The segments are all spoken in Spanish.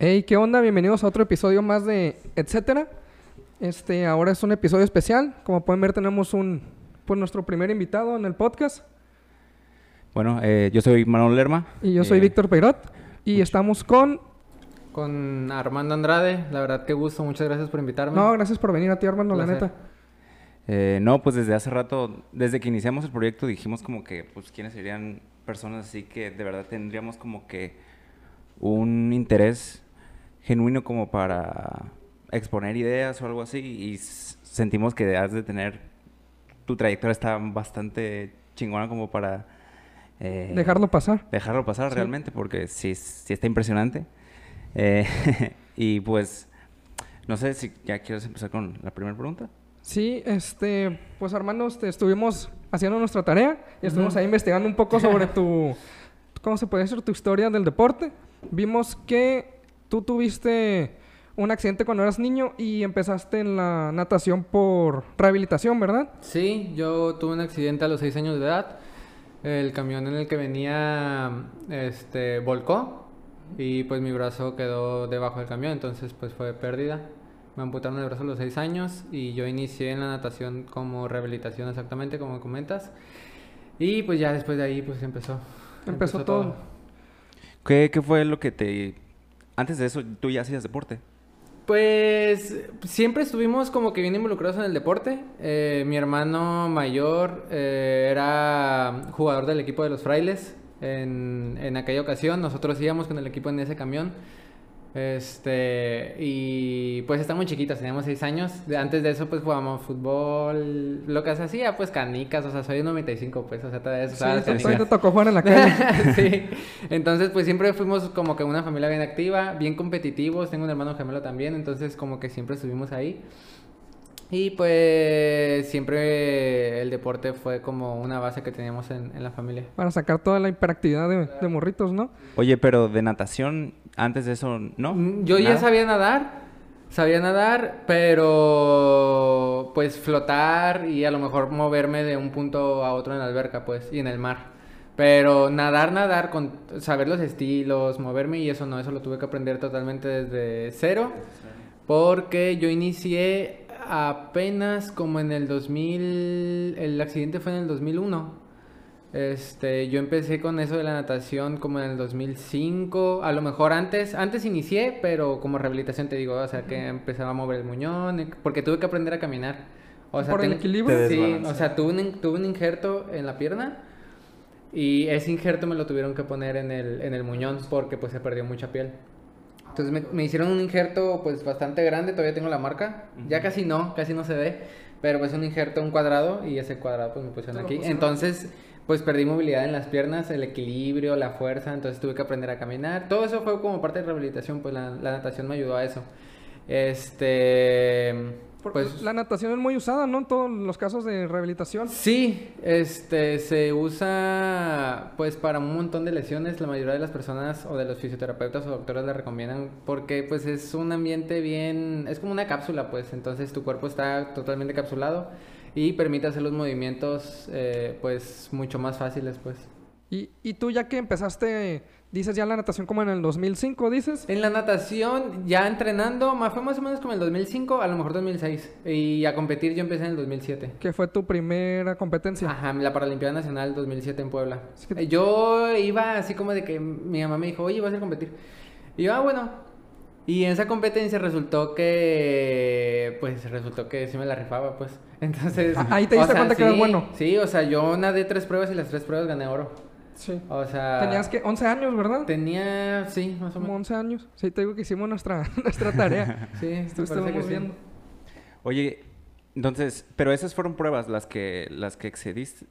Hey, ¿qué onda? Bienvenidos a otro episodio más de Etcétera. Este, ahora es un episodio especial. Como pueden ver, tenemos un, pues, nuestro primer invitado en el podcast. Bueno, eh, yo soy Manuel Lerma. Y yo soy Eh, Víctor Peirot. Y estamos con... Con Armando Andrade, la verdad qué gusto, muchas gracias por invitarme. No, gracias por venir a ti, hermano, la neta. eh, no, pues desde hace rato, desde que iniciamos el proyecto dijimos como que, pues, quiénes serían personas así que de verdad tendríamos como que un interés genuino como para exponer ideas o algo así y sentimos que has de tener, tu trayectoria está bastante chingona como para... eh, Dejarlo pasar. dejarlo pasar Sí. realmente porque sí, sí está impresionante. Eh, y pues, no sé si ya quieres empezar con la primera pregunta. Sí, este, pues hermano, este, estuvimos haciendo nuestra tarea y estuvimos Ujú. ahí investigando un poco sobre tu, ¿cómo se puede decir? Tu historia del deporte. Vimos que tú tuviste un accidente cuando eras niño y empezaste en la natación por rehabilitación, ¿verdad? Sí, yo tuve un accidente a los 6 años de edad. El camión en el que venía este volcó y pues mi brazo quedó debajo del camión, entonces pues fue pérdida. Me amputaron el brazo a los 6 años y yo inicié en la natación como rehabilitación exactamente como comentas. Y pues ya después de ahí pues empezó. Empezó todo. ¿Qué, qué fue lo que te... Antes de eso, tú ya hacías deporte. Pues siempre estuvimos como que bien involucrados en el deporte. Eh, mi hermano mayor eh, era jugador del equipo de los frailes en, en aquella ocasión. Nosotros íbamos con el equipo en ese camión. Este, y pues estamos chiquitos, teníamos seis años. De- Antes de eso, pues jugábamos fútbol. Lo que se hacía, pues canicas, o sea, soy un 95, pues, o sea, todavía se Sí, te tocó jugar en la calle. sí. Entonces, pues siempre fuimos como que una familia bien activa, bien competitivos. Tengo un hermano gemelo también, entonces como que siempre estuvimos ahí. Y pues siempre el deporte fue como una base que teníamos en, en la familia. Para sacar toda la hiperactividad de, de morritos, ¿no? Oye, pero de natación, antes de eso, ¿no? Mm, Yo ya sabía nadar, sabía nadar, pero pues flotar y a lo mejor moverme de un punto a otro en la alberca, pues, y en el mar. Pero nadar, nadar, con saber los estilos, moverme y eso no, eso lo tuve que aprender totalmente desde cero, porque yo inicié apenas como en el 2000, el accidente fue en el 2001. Este, yo empecé con eso de la natación como en el 2005, a lo mejor antes, antes inicié, pero como rehabilitación te digo, o sea, que empezaba a mover el muñón, eh, porque tuve que aprender a caminar. O sea, Por el equilibrio. Sí, o sea, tuve un, tuve un injerto en la pierna y ese injerto me lo tuvieron que poner en el, en el muñón porque pues se perdió mucha piel. Entonces me, me hicieron un injerto pues bastante grande, todavía tengo la marca, ya casi no, casi no se ve, pero pues un injerto, un cuadrado y ese cuadrado pues me pusieron aquí. pusieron. Entonces pues perdí movilidad en las piernas, el equilibrio, la fuerza, entonces tuve que aprender a caminar. Todo eso fue como parte de rehabilitación, pues la, la natación me ayudó a eso. Este... Porque Pues la natación es muy usada, ¿no? En todos los casos de rehabilitación. Sí, este se usa pues para un montón de lesiones. La mayoría de las personas o de los fisioterapeutas o doctores la recomiendan porque pues es un ambiente bien, es como una cápsula pues, entonces tu cuerpo está totalmente capsulado y permite hacer los movimientos eh, pues mucho más fáciles pues. Y, y tú ya que empezaste, dices ya la natación como en el 2005, dices. En la natación, ya entrenando, ma- fue más o menos como el 2005, a lo mejor 2006. Y a competir yo empecé en el 2007. que fue tu primera competencia. Ajá, la Paralimpiada Nacional 2007 en Puebla. Es que- Yo iba así como de que mi mamá me dijo, oye, vas a ir a competir. Y yo, ah, bueno. Y en esa competencia resultó que, pues resultó que sí me la rifaba, pues. Entonces... Ah, ahí te diste sea, cuenta que eras sí, bueno. Sí, o sea, yo nadé tres pruebas y las tres pruebas gané oro. Sí. O sea... Tenías que 11 años, ¿verdad? Tenía, sí, más o Como menos. 11 años. Sí, te digo que hicimos nuestra, nuestra tarea. Sí, sí. viendo. Oye, entonces, pero esas fueron pruebas las que las que excediste,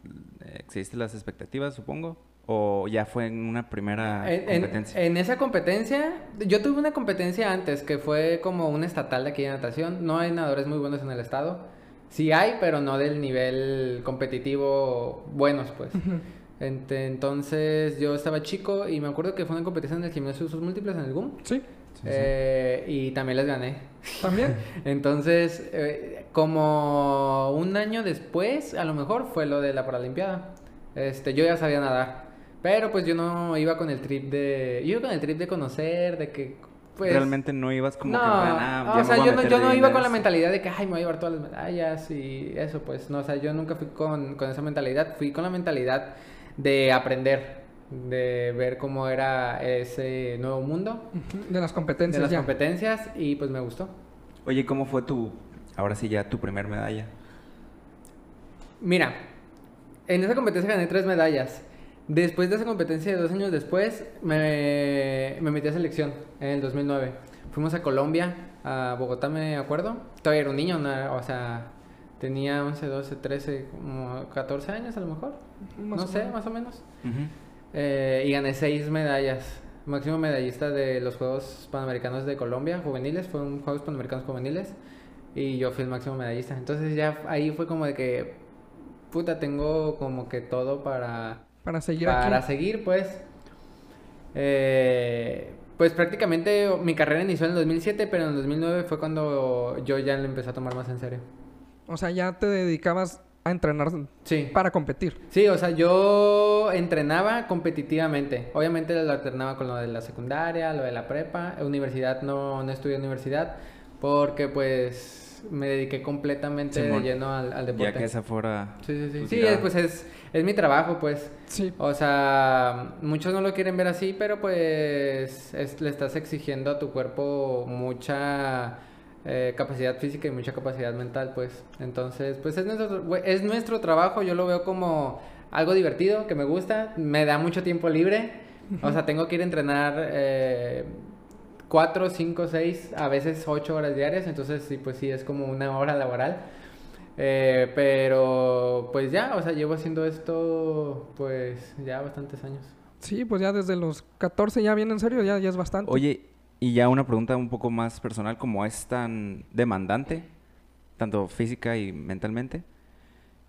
excediste las expectativas, supongo, o ya fue en una primera En, en- competencia. en esa competencia, yo tuve una competencia antes que fue como un estatal de aquí de natación. No hay nadadores muy buenos en el estado. Sí hay, pero no del nivel competitivo buenos, pues. Ente- Entonces yo estaba chico y me acuerdo que fue una competencia en el gimnasio de usos múltiples en el GUM. Sí, Sí, sí. eh, y también les gané. también. Entonces, eh, como un año después, a lo mejor fue lo de la Paralimpiada. Este, yo ya sabía nadar. Pero pues yo no iba con el trip de. Yo iba con el trip de conocer, de que Pues, realmente no ibas como no, que, ah, ya o sea, yo no, yo no iba con la mentalidad de que, ay, me voy a llevar todas las medallas y eso, pues, no, o sea, yo nunca fui con, con esa mentalidad, fui con la mentalidad de aprender, de ver cómo era ese nuevo mundo, De las de competencias las ya. competencias y pues me gustó. Oye, ¿cómo fue tu, ahora sí ya, tu primer medalla? Mira, en esa competencia gané tres medallas. Después de esa competencia, dos años después, me, me metí a selección en el 2009. Fuimos a Colombia, a Bogotá, me acuerdo. Todavía era un niño, no- o sea, tenía 11, 12, 13, como 14 años a lo mejor. Más no sé, menos. más o menos. Eh, y gané seis medallas. Máximo medallista de los Juegos Panamericanos de Colombia, juveniles. Fue un Juegos Panamericanos juveniles. Y yo fui el máximo medallista. Entonces ya ahí fue como de que, puta, tengo como que todo para, Para seguir para aquí. seguir, pues. Eh, pues prácticamente mi carrera inició en el 2007, pero en el 2009 fue cuando yo ya le empecé a tomar más en serio. O sea, ya te dedicabas a entrenar Sí. para competir. Sí, o sea, yo entrenaba competitivamente. Obviamente lo alternaba con lo de la secundaria, lo de la prepa. Universidad no, no estudié universidad porque pues me dediqué completamente Simón. de lleno al, al deporte. Ya que esa fuera... Sí, sí, sí. Sí, es, pues es, es mi trabajo, pues. Sí. O sea, muchos no lo quieren ver así, pero pues es- le estás exigiendo a tu cuerpo mucha eh, capacidad física y mucha capacidad mental, pues. Entonces, pues es nuestro, es nuestro trabajo, yo lo veo como algo divertido, que me gusta, me da mucho tiempo libre. O sea, tengo que ir a entrenar eh, cuatro, cinco, seis, a veces ocho horas diarias, entonces sí, pues sí, es como una hora laboral. Eh, pero pues ya, o sea, llevo haciendo esto pues ya bastantes años. Sí, pues ya desde los 14 ya bien en serio, ya, ya es bastante. Oye, y ya una pregunta un poco más personal, como es tan demandante, tanto física y mentalmente,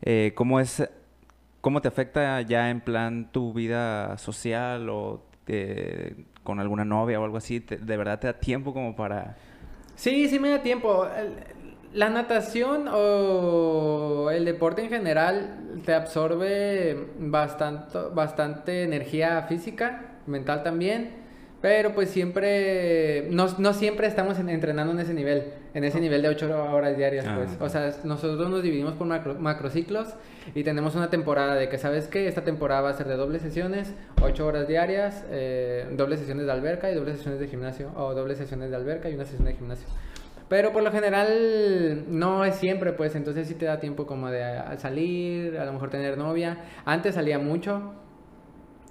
eh, ¿cómo es, cómo te afecta ya en plan tu vida social o eh, con alguna novia o algo así? ¿Te- ¿De verdad te da tiempo como para...? Sí, sí me da tiempo. La natación o el deporte en general te absorbe bastante, bastante energía física, mental también, pero pues siempre, no, no siempre estamos en- entrenando en ese nivel, en ese nivel de 8 horas diarias, Ah, pues. O sea, nosotros nos dividimos por macro- macrociclos y tenemos una temporada de que, ¿sabes qué? Esta temporada va a ser de dobles sesiones, 8 horas diarias, eh, dobles sesiones de alberca y dobles sesiones de gimnasio, o dobles sesiones de alberca y una sesión de gimnasio. Pero por lo general no es siempre, pues entonces sí te da tiempo como de salir, a lo mejor tener novia. Antes salía mucho,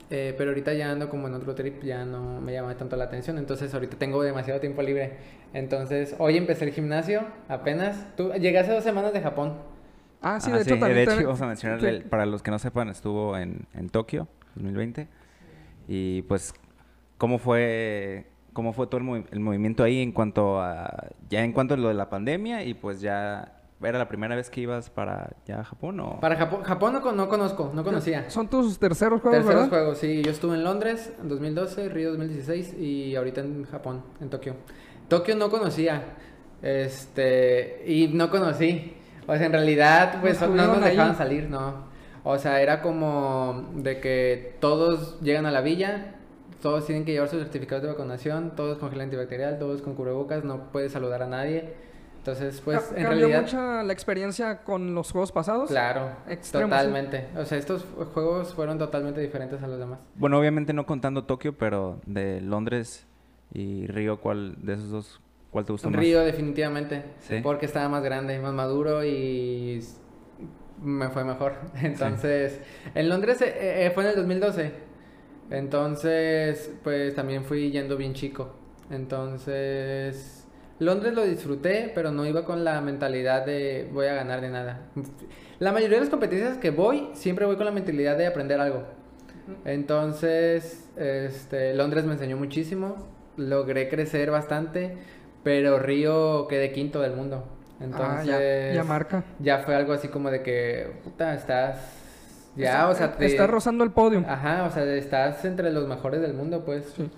eh, pero ahorita ya ando como en otro trip, ya no me llama tanto la atención. Entonces ahorita tengo demasiado tiempo libre. Entonces hoy empecé el gimnasio apenas. Tú llegué hace dos semanas de Japón. ah, sí, Ah, de hecho también. de hecho, vamos a mencionar, el- para los que no sepan, estuvo en, en Tokio 2020. Y pues, ¿cómo fue, cómo fue todo el, movi- el movimiento ahí en cuanto a, ya en cuanto a lo de la pandemia? Y pues ya, ¿era la primera vez que ibas para ya Japón o...? Para Japón, Japón no, con- no conozco, no conocía. Son tus terceros juegos, Terceros ¿verdad? juegos, sí. Yo estuve en Londres en 2012, Río 2016 y ahorita en Japón, en Tokio. Tokio no conocía, este, y no conocí. O sea, en realidad, pues no nos dejaban ahí. salir, no. O sea, era como de que todos llegan a la villa, todos tienen que llevar sus certificados de vacunación, todos con gel antibacterial, todos con cubrebocas, no puedes saludar a nadie. Entonces, pues, Ca- en ¿Cambió realidad... mucha la experiencia con los juegos pasados? Claro, Extremo, sí. totalmente. O sea, estos juegos fueron totalmente diferentes a los demás. Bueno, obviamente no contando Tokio, pero de Londres y Río, ¿cuál de esos dos, cuál te gustó más? Río definitivamente, Sí. porque estaba más grande, más maduro y me fue mejor. Entonces, en Londres eh, eh, fue en el 2012. Entonces, pues también fui yendo bien chico. Entonces, Londres lo disfruté, pero no iba con la mentalidad de voy a ganar de nada. La mayoría de las competencias que voy, siempre voy con la mentalidad de aprender algo. Entonces, este, Londres me enseñó muchísimo, logré crecer bastante, pero Río quedé quinto del mundo. Entonces, Ah, ya, ya marca. ya fue algo así como de que, puta, estás, ya, o sea, te- Ah, Está rozando el podio. Ajá, o sea, estás entre los mejores del mundo, pues. Sí.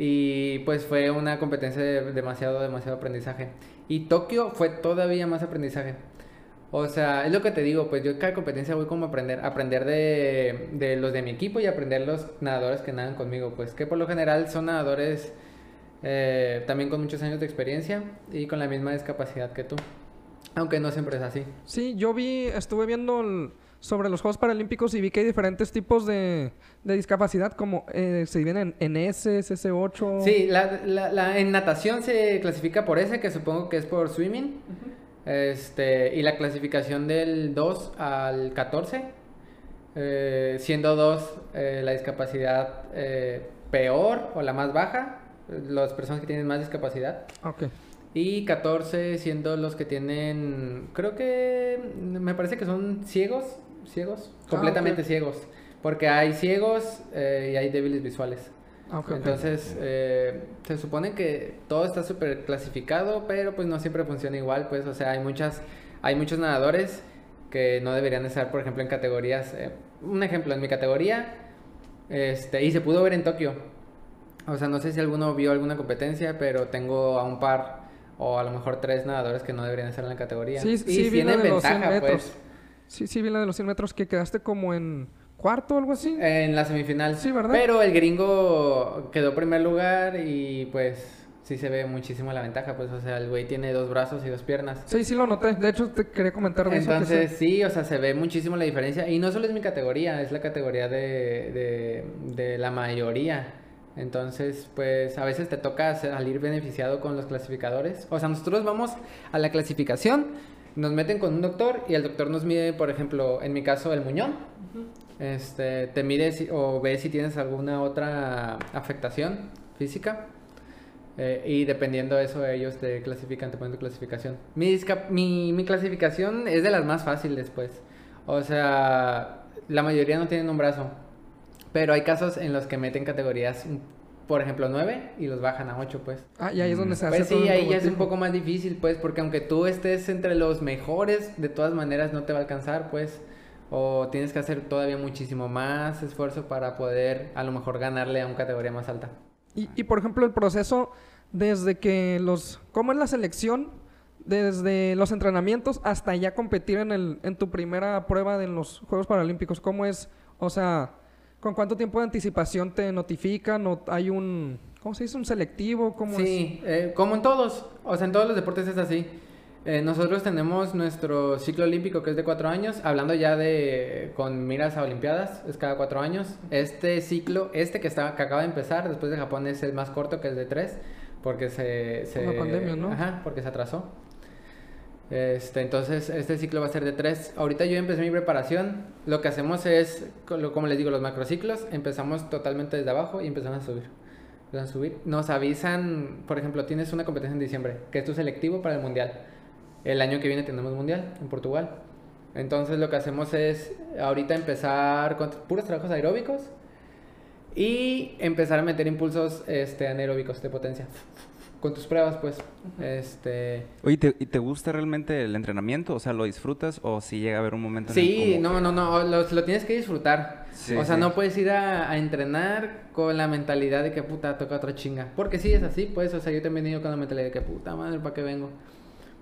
Y pues fue una competencia de demasiado, demasiado aprendizaje. Y Tokio fue todavía más aprendizaje. O sea, es lo que te digo, pues yo cada competencia voy como a aprender, aprender de, de los de mi equipo y aprender los nadadores que nadan conmigo, pues que por lo general son nadadores eh, también con muchos años de experiencia y con la misma discapacidad que tú. Aunque no siempre es así. Sí, yo vi, estuve viendo el- sobre los Juegos Paralímpicos y vi que hay diferentes tipos de, de discapacidad, como eh, se dividen en, en S, SS8. Sí, la, la- la- en natación se clasifica por ese, que supongo que es por swimming. Este, y la clasificación del 2 al 14, eh, siendo 2 eh, la discapacidad eh, peor o la más baja, las personas que tienen más discapacidad. Ok. Y 14 siendo los que tienen, creo que me parece que son ciegos, ciegos, Ah, completamente ciegos. Porque hay ciegos eh, y hay débiles visuales. Ah. Entonces, eh, se supone que todo está súper clasificado, pero pues no siempre funciona igual, pues, o sea, hay muchas, hay muchos nadadores que no deberían estar, por ejemplo, en categorías, eh, un ejemplo, en mi categoría, este, y se pudo ver en Tokio, o sea, no sé si alguno vio alguna competencia, pero tengo a un par, o a lo mejor tres nadadores que no deberían estar en la categoría. Sí, y sí, tienen de los 100 ventaja, pues, Sí, sí, vi la de los 100 metros que quedaste como en cuarto o algo así. en la semifinal. Sí, ¿verdad? Pero el gringo quedó primer lugar y pues sí se ve muchísimo la ventaja, pues o sea, el güey tiene dos brazos y dos piernas. Sí, sí lo noté. De hecho, te quería comentar de eso. que Entonces sí. sí, o sea, se ve muchísimo la diferencia. Y no solo es mi categoría, es la categoría de, de, de la mayoría. Entonces, pues a veces te toca salir beneficiado con los clasificadores. O sea, nosotros vamos a la clasificación, nos meten con un doctor y el doctor nos mide, por ejemplo, en mi caso, el muñón. Este, te mide si- o ve si tienes alguna otra afectación física. Eh, y dependiendo de eso, ellos te clasifican, te ponen tu clasificación. Mi, mi, mi clasificación es de las más fáciles, pues. O sea, la mayoría no tienen un brazo. Pero hay casos en los que meten categorías, por ejemplo, 9 y los bajan a 8, pues. Ah, y ahí es donde se hace Pues todo sí, ahí ya es un poco más difícil, pues, porque aunque tú estés entre los mejores, de todas maneras no te va a alcanzar, pues. O tienes que hacer todavía muchísimo más esfuerzo para poder, a lo mejor, ganarle a una categoría más alta. Y, y, por ejemplo, el proceso desde que los... ¿Cómo es la selección? Desde los entrenamientos hasta ya competir en, el, en tu primera prueba de los Juegos Paralímpicos. ¿Cómo es? O sea, ¿con cuánto tiempo de anticipación te notifican? ¿O hay un... ¿Cómo se dice? ¿Un selectivo? ¿Cómo es? Sí, eh, como en todos, o sea, en todos los deportes es así. Eh, nosotros tenemos nuestro ciclo olímpico que es de cuatro años, hablando ya de con miras a Olimpiadas, es cada cuatro años. Este ciclo, este que, está, que acaba de empezar, después de Japón es el más corto que el de tres, porque se... se pandemia, ¿no? Ajá, porque se atrasó. Este, entonces, este ciclo va a ser de tres. Ahorita yo empecé mi preparación. Lo que hacemos es, como les digo, los macrociclos. Empezamos totalmente desde abajo y empezamos a subir. A subir. Nos avisan, por ejemplo, tienes una competencia en diciembre, que es tu selectivo para el mundial. El año que viene tenemos mundial en Portugal. Entonces lo que hacemos es ahorita empezar con puros trabajos aeróbicos y empezar a meter impulsos este, anaeróbicos de potencia. Con tus pruebas, pues. Este. Oye, ¿te, ¿y te gusta realmente el entrenamiento? O sea, ¿lo disfrutas o si llega a haber un momento en el Sí, no, no, no, lo, lo tienes que disfrutar. Sí, o sea, sí. no puedes ir a, a entrenar con la mentalidad de que puta toca otra chinga. Porque sí es así, pues. O sea, yo también he ido con la mentalidad de que puta madre, ¿para qué vengo?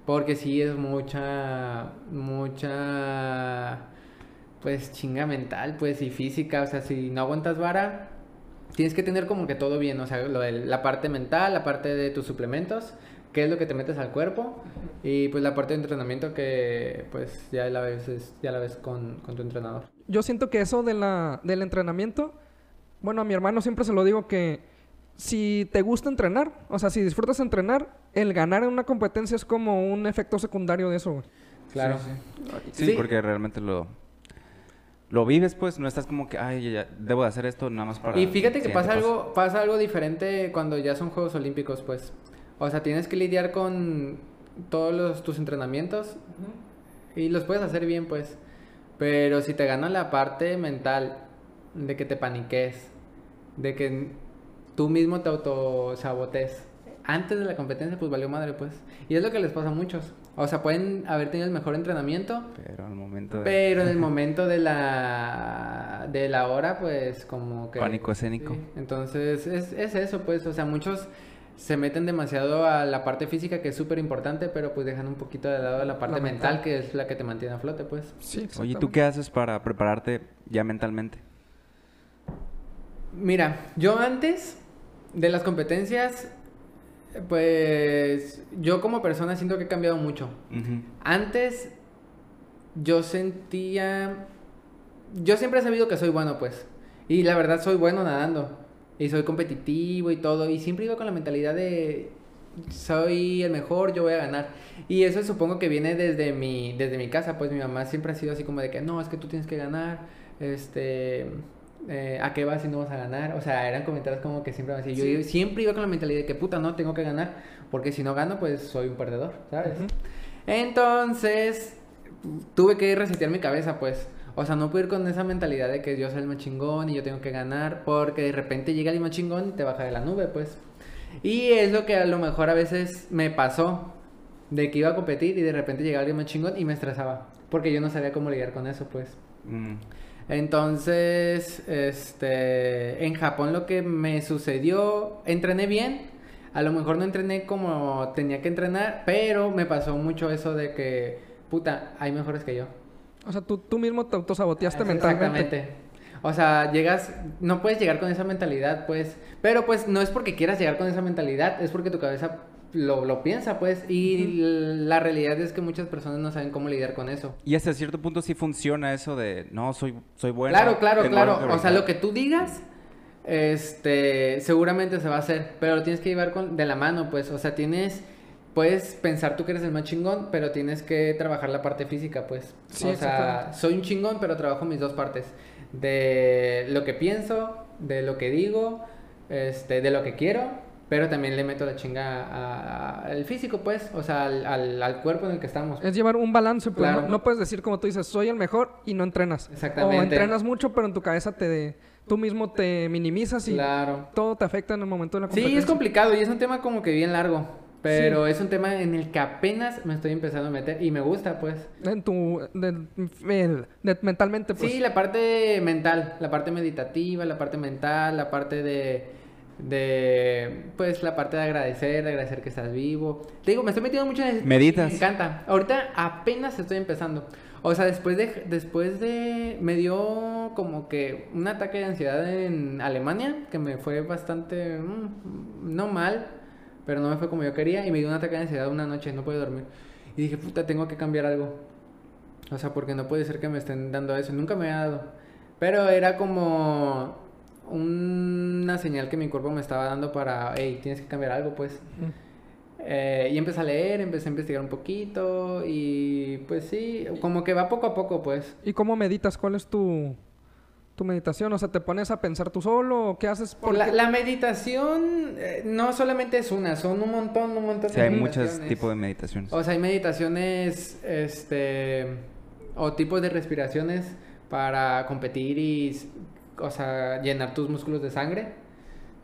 Porque sí es mucha, mucha, pues chinga mental, pues, y física. O sea, si no aguantas vara, tienes que tener como que todo bien. O sea, lo de la parte mental, la parte de tus suplementos, qué es lo que te metes al cuerpo. Y pues la parte de entrenamiento que pues ya la ves, es- ya la ves con, con tu entrenador. Yo siento que eso de la, del entrenamiento, bueno, a mi hermano siempre se lo digo que si te gusta entrenar, o sea, si disfrutas entrenar, el ganar en una competencia es como un efecto secundario de eso, güey. Claro. Sí, Sí. porque realmente lo, lo vives, pues, no estás como que, ay, ya, ya, debo de hacer esto nada más para... Y fíjate que pasa siguiente algo, pasa algo diferente cuando ya son Juegos Olímpicos, pues. O sea, tienes que lidiar con todos los, tus entrenamientos y los puedes hacer bien, pues. Pero si te gana la parte mental de que te paniques, de que tú mismo te autosabotes antes de la competencia, pues valió madre, pues. Y es lo que les pasa a muchos. O sea, pueden haber tenido el mejor entrenamiento. Pero al momento de... pero en el momento de la de la hora, pues como que... Pánico escénico. Sí, Entonces es, es eso, pues, o sea, muchos se meten demasiado a la parte física que es súper importante, pero pues dejan un poquito de lado la parte La mental, mental. que es la que te mantiene a flote, pues. Sí, Oye, ¿y tú qué haces para prepararte ya mentalmente? Mira, yo antes de las competencias Pues yo como persona siento que he cambiado mucho. Antes yo sentía... Yo siempre he sabido que soy bueno, pues. Y la verdad soy bueno nadando. Y soy competitivo y todo. Y siempre iba con la mentalidad de... Soy el mejor, yo voy a ganar. Y eso supongo que viene desde mi, desde mi casa. Pues mi mamá siempre ha sido así como de que no, es que tú tienes que ganar. Este... eh, ¿A qué vas si no vas a ganar? O sea, eran comentarios como que siempre me. Yo Sí. iba- siempre iba con la mentalidad de que puta, no, tengo que ganar. Porque si no gano, pues soy un perdedor, ¿sabes? Ujú. Entonces, tuve que resetear mi cabeza, pues. O sea, no puedo ir con esa mentalidad de que yo soy el más chingón y yo tengo que ganar, porque de repente llega el más chingón y te baja de la nube, pues. Y es lo que a lo mejor a veces me pasó, de que iba a competir y de repente llegaba alguien más chingón y me estresaba, porque yo no sabía cómo lidiar con eso, pues. Mm. Entonces, este, en Japón lo que me sucedió, entrené bien, a lo mejor no entrené como tenía que entrenar, pero me pasó mucho eso de que, puta, hay mejores que yo. O sea, tú, tú mismo te autosaboteaste Es mentalmente. Exactamente. O sea, llegas, no puedes llegar con esa mentalidad, pues, pero pues no es porque quieras llegar con esa mentalidad, es porque tu cabeza lo, lo piensa, pues, y la realidad es que muchas personas no saben cómo lidiar con eso. Y hasta cierto punto sí funciona eso de, no, soy, soy bueno. Claro, claro, claro. O sea, original". lo que tú digas, este, seguramente se va a hacer, pero lo tienes que llevar con, de la mano, pues. O sea, tienes, puedes pensar tú que eres el más chingón, pero tienes que trabajar la parte física, pues. Sí, o sea, soy un chingón, pero trabajo mis dos partes. De lo que pienso, de lo que digo, este, de lo que quiero, pero también le meto la chinga al físico, pues. O sea, al, al- al cuerpo en el que estamos. Es llevar un balance, pues Claro. no, no puedes decir como tú dices, soy el mejor y no entrenas. Exactamente. O entrenas mucho, pero en tu cabeza te tú mismo te minimizas y Claro. todo te afecta en el momento de la Sí, competencia. es complicado y es un tema como que bien largo. Pero es un tema en el que apenas me estoy empezando a meter y me gusta, pues. En tu de- de- mentalmente, pues. Sí, la parte mental, la parte meditativa, la parte mental, la parte de, de, pues, la parte de agradecer, de agradecer que estás vivo. Te digo, me estoy metiendo mucho en Meditas. Me encanta. Ahorita apenas estoy empezando. O sea, después de, después de, me dio como que un ataque de ansiedad en Alemania, que me fue bastante, mm, no mal, pero no me fue como yo quería, y me dio un ataque de ansiedad una noche, no pude dormir. Y dije, puta, tengo que cambiar algo. O sea, porque no puede ser que me estén dando eso. Nunca me ha dado. Pero era como una señal que mi cuerpo me estaba dando para, hey, tienes que cambiar algo, pues. Eh, y empecé a leer, empecé a investigar un poquito y pues sí, como que va poco a poco, pues. ¿Y cómo meditas? ¿Cuál es tu, tu meditación? O sea, ¿te pones a pensar tú solo o qué haces? Por la, meditación eh, no solamente es una, son un montón, un montón Sí, de hay muchos tipos de meditaciones. O sea, hay meditaciones, este, o tipos de respiraciones para competir y, o sea, llenar tus músculos de sangre,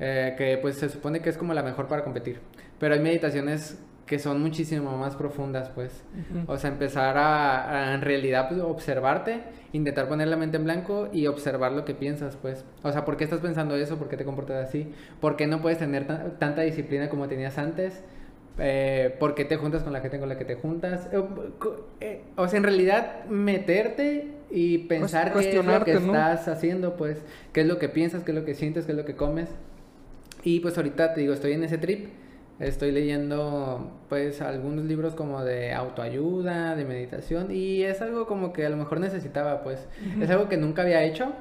eh, que pues se supone que es como la mejor para competir. Pero hay meditaciones que son muchísimo más profundas, pues. Ujú. O sea, empezar a, a, en realidad pues, observarte, intentar poner la mente en blanco y observar lo que piensas, pues. O sea, ¿por qué estás pensando eso? ¿Por qué te comportas así? ¿Por qué no puedes tener ta- tanta disciplina como tenías antes? Eh, ¿Por qué te juntas con la gente con la que te juntas? Eh, eh, o sea, en realidad meterte y pensar qué es lo que estás haciendo, pues, qué es lo que piensas, qué es lo que sientes, qué es lo que comes. Y pues ahorita te digo, estoy en ese trip. Estoy leyendo pues algunos libros como de autoayuda, de meditación y es algo como que a lo mejor necesitaba pues. Es algo que nunca había hecho,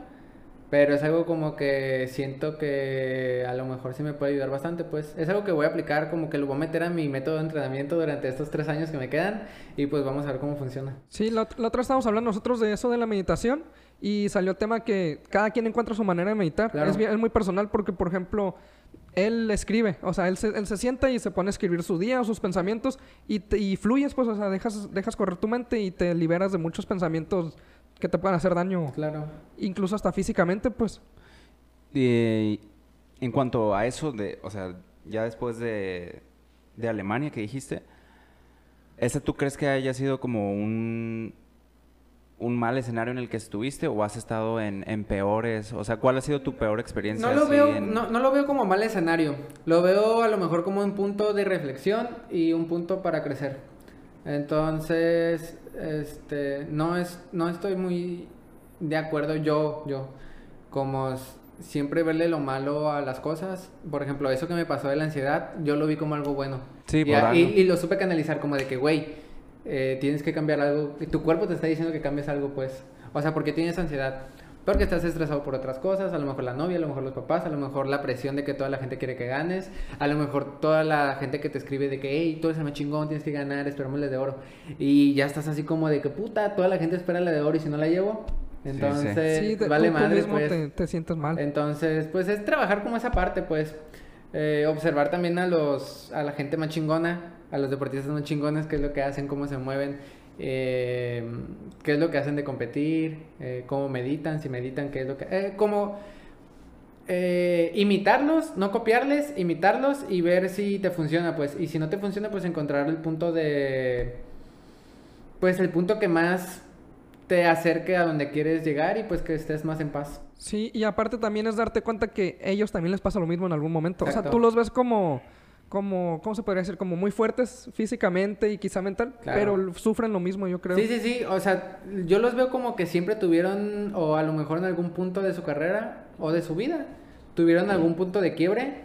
pero es algo como que siento que a lo mejor sí me puede ayudar bastante pues. Es algo que voy a aplicar como que lo voy a meter a mi método de entrenamiento durante estos tres años que me quedan y pues vamos a ver cómo funciona. Sí, la, la otra estábamos hablando nosotros de eso de la meditación y salió el tema que cada quien encuentra su manera de meditar. Claro. Es, bien- es muy personal porque, por ejemplo, él escribe, o sea, él se, él se sienta y se pone a escribir su día o sus pensamientos y, te- y fluyes, pues, o sea, dejas, dejas correr tu mente y te liberas de muchos pensamientos que te pueden hacer daño, Claro. incluso hasta físicamente, pues. Y en cuanto a eso, de, o sea, ya después de, de Alemania que dijiste, ¿ese tú crees que haya sido como un, un mal escenario en el que estuviste o has estado en, en peores? O sea, ¿cuál ha sido tu peor experiencia? No lo, veo, en- no, no lo veo como mal escenario. Lo veo a lo mejor como un punto de reflexión y un punto para crecer. Entonces, este, no es, no estoy muy de acuerdo yo, yo, como siempre verle lo malo a las cosas. Por ejemplo, eso que me pasó de la ansiedad, yo lo vi como algo bueno. Sí, y, a- y- lo supe canalizar como de que, güey, eh, tienes que cambiar algo. y Tu cuerpo te está diciendo que cambies algo, pues. O sea, ¿por qué tienes ansiedad? Porque estás estresado por otras cosas, a lo mejor la novia, a lo mejor los papás, a lo mejor la presión de que toda la gente quiere que ganes, a lo mejor toda la gente que te escribe de que, hey, tú eres el más chingón, tienes que ganar, esperamos la de oro. Y ya estás así como de que, puta, toda la gente espera la de oro y si no la llevo, sí. entonces Sí, vale tú, tú madre, mismo pues. te, te sientes mal. Entonces, pues es trabajar como esa parte, pues. Eh, observar también a los a la gente más chingona, a los deportistas más chingones, qué es lo que hacen, cómo se mueven, eh, qué es lo que hacen de competir, eh, cómo meditan, si meditan, qué es lo que... Eh, como eh, imitarlos, no copiarles, imitarlos y ver si te funciona, pues. Y si no te funciona, pues encontrar el punto de... Pues el punto que más te acerque a donde quieres llegar y pues que estés más en paz. Sí, y aparte también es darte cuenta que ellos también les pasa lo mismo en algún momento. O sea, tú los ves como, como, ¿cómo se podría decir? Como muy fuertes físicamente y quizá mental, Claro. pero sufren lo mismo, yo creo. Sí, sí, sí, o sea, yo los veo como que siempre tuvieron, o a lo mejor en algún punto de su carrera o de su vida, tuvieron algún punto de quiebre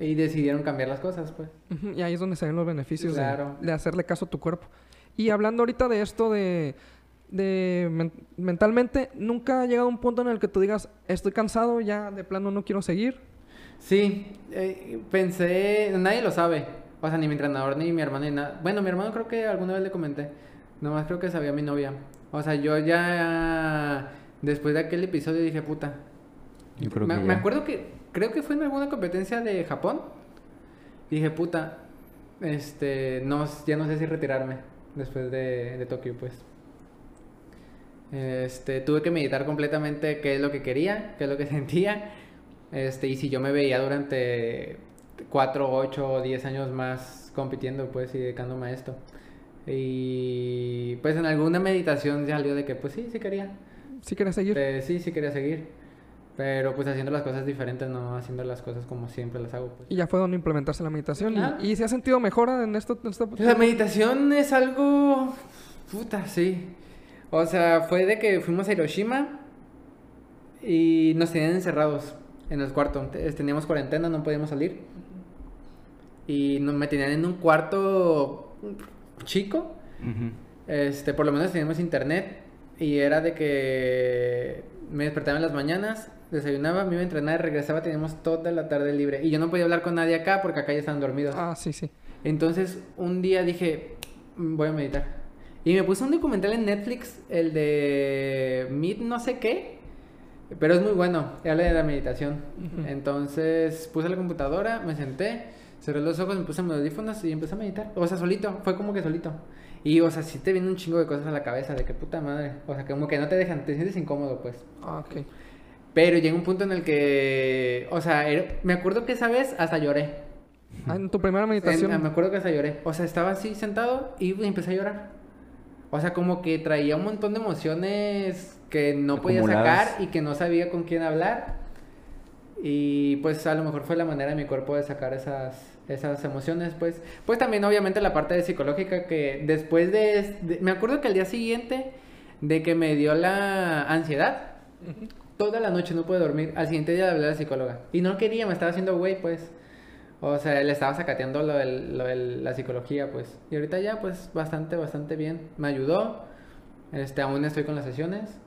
y decidieron cambiar las cosas, pues. Y ahí es donde se ven los beneficios de- hacerle caso a tu cuerpo. Y hablando ahorita de esto de, de men- mentalmente, ¿nunca ha llegado un punto en el que tú digas, estoy cansado, ya de plano no quiero seguir? Sí, eh, pensé, nadie lo sabe, o sea, ni mi entrenador ni mi hermano ni nada. Bueno, mi hermano creo que alguna vez le comenté, nomás creo que sabía mi novia. O sea, yo ya, después de aquel episodio dije, puta, Yo creo me, que me acuerdo que creo que fue en alguna competencia de Japón. Dije, puta, este, no, ya no sé si retirarme después de, de Tokio, pues. Este, tuve que meditar completamente qué es lo que quería, qué es lo que sentía. Este, y si yo me veía durante 4, 8 o 10 años más compitiendo, pues, y dedicándome a esto. Y pues en alguna meditación salió de que, pues sí, sí quería. ¿Sí quieres seguir? Eh, sí, sí quería seguir. Pero pues haciendo las cosas diferentes, no haciendo las cosas como siempre las hago. Pues. Y ya fue donde implementarse la meditación. Ajá. ¿Y, y se ha sentido mejora en esto? en esta- La meditación es algo... Puta, sí. O sea, fue de que fuimos a Hiroshima y nos tenían encerrados en el cuarto. Te- Teníamos cuarentena, no podíamos salir. Y nos me tenían en un cuarto chico. Este, por lo menos teníamos internet y era de que me despertaba en las mañanas, desayunaba, me iba a entrenar, regresaba, teníamos toda la tarde libre y yo no podía hablar con nadie acá porque acá ya estaban dormidos. Ah, sí, sí. Entonces, un día dije, "Mm, voy a meditar. Y me puse un documental en Netflix, el de Meet no sé qué, pero es muy bueno, habla de la meditación. Entonces, puse la computadora, me senté, cerré los ojos, me puse mis audífonos y empecé a meditar. O sea, solito, fue como que solito. Y, o sea, sí te viene un chingo de cosas a la cabeza, de que puta madre. O sea, como que no te dejan, te sientes incómodo, pues. Ah, ok. Pero llega un punto en el que, o sea, era- me acuerdo que esa vez hasta lloré. Ah, en tu primera En- meditación. ah, me acuerdo que hasta lloré. O sea, estaba así sentado y empecé a llorar. O sea, como que traía un montón de emociones que no podía sacar y que no sabía con quién hablar. Y pues a lo mejor fue la manera de mi cuerpo de sacar esas, esas emociones, pues. Pues también obviamente la parte de psicológica que después de, de- Me acuerdo que al día siguiente de que me dio la ansiedad, toda la noche no pude dormir. Al siguiente día le hablé a la psicóloga. Y no quería, me estaba haciendo güey, pues. O sea, le estaba sacateando lo, del- lo de la psicología, pues. Y ahorita ya, pues, bastante, bastante bien. Me ayudó. Este, aún estoy con las sesiones.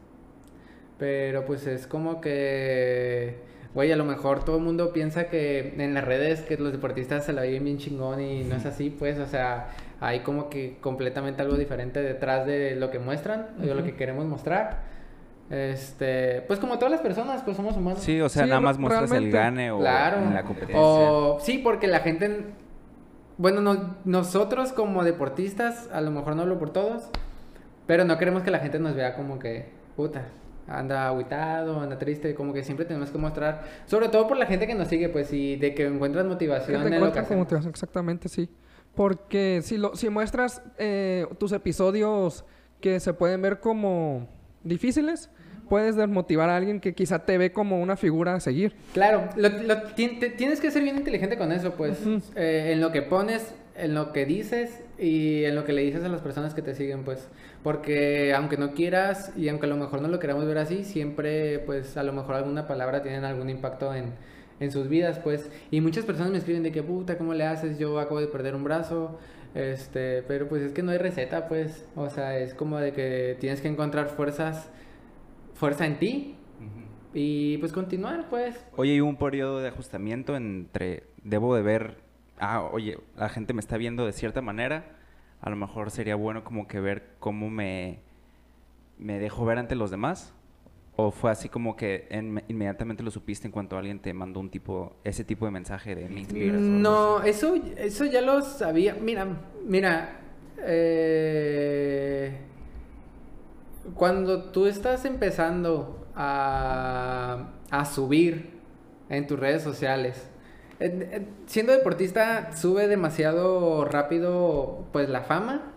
Pero pues es como que, güey, a lo mejor todo el mundo piensa que en las redes que los deportistas se la viven bien chingón y no es así, pues, o sea, hay como que completamente algo diferente detrás de lo que muestran, o de lo que queremos mostrar. Este, pues como todas las personas, pues somos humanos. Sí, o sea, Sí, nada más muestras el gane o Claro. en la competencia. O sí, porque la gente, bueno, no- nosotros como deportistas, a lo mejor no hablo por todos, pero no queremos que la gente nos vea como que, puta, anda aguitado, anda triste, como que siempre tenemos que mostrar, sobre todo por la gente que nos sigue, pues, y de que encuentras motivación te en lo que como motivación, exactamente, sí. Porque si, lo, si muestras eh, tus episodios que se pueden ver como difíciles, puedes desmotivar a alguien que quizá te ve como una figura a seguir. Claro, lo- lo- ti- te- tienes que ser bien inteligente con eso, pues. Eh, en lo que pones, en lo que dices y en lo que le dices a las personas que te siguen, pues. Porque aunque no quieras y aunque a lo mejor no lo queramos ver así, siempre, pues, a lo mejor alguna palabra tiene algún impacto en, en sus vidas, pues. Y muchas personas me escriben de que, puta, ¿cómo le haces? Yo acabo de perder un brazo. Este, pero pues es que no hay receta, pues. O sea, es como de que tienes que encontrar fuerzas, fuerza en ti. Y pues continuar, pues. Oye, ¿y un periodo de ajustamiento entre debo de ver, ah, oye, la gente me está viendo de cierta manera, a lo mejor sería bueno como que ver cómo me, me dejo ver ante los demás? ¿O fue así como que en- inmediatamente lo supiste en cuanto alguien te mandó un tipo, ese tipo de mensaje de me inspiras? o algo No, eso, eso ya lo sabía. Mira, mira. eh, cuando tú estás empezando a, a subir en tus redes sociales, siendo deportista sube demasiado rápido pues la fama.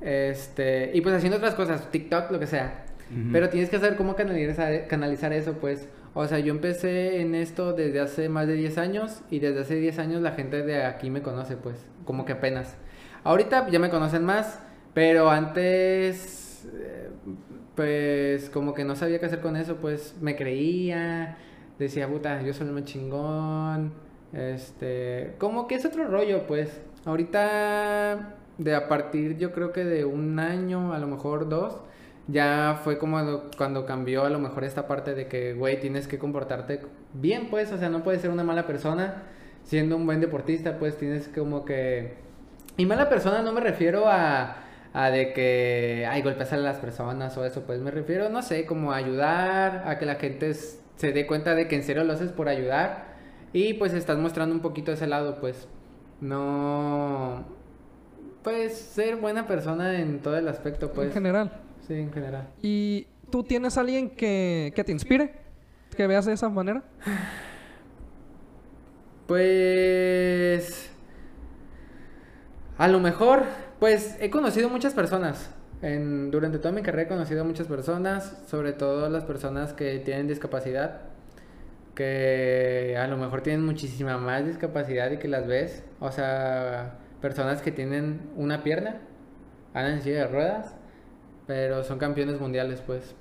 Este, y pues haciendo otras cosas, TikTok, lo que sea. Pero tienes que saber cómo canalizar, canalizar eso, pues. O sea, yo empecé en esto desde hace más de 10 años y desde hace 10 años la gente de aquí me conoce, pues. Como que apenas. Ahorita ya me conocen más, pero antes, eh, pues, como que no sabía qué hacer con eso, pues me creía, decía, puta, yo soy el chingón. Este, como que es otro rollo, pues. Ahorita, de a partir, yo creo que de un año, a lo mejor dos, ya fue como cuando cambió a lo mejor esta parte de que, güey, tienes que comportarte bien, pues, o sea, no puedes ser una mala persona siendo un buen deportista, pues tienes como que... Y mala persona no me refiero a, a de que, ay, golpeas a las personas o eso, pues me refiero, no sé, como a ayudar, a que la gente se dé cuenta de que en serio lo haces por ayudar y pues estás mostrando un poquito ese lado, pues, no... Pues ser buena persona en todo el aspecto, pues. en general. Sí, en general. ¿Y tú tienes alguien que, que te inspire? ¿Que veas de esa manera? Pues... A lo mejor, pues he conocido muchas personas. En, durante toda mi carrera he conocido a muchas personas, sobre todo las personas que tienen discapacidad, que a lo mejor tienen muchísima más discapacidad y que las ves. O sea, personas que tienen una pierna, andan en silla de ruedas, pero son campeones mundiales, pues.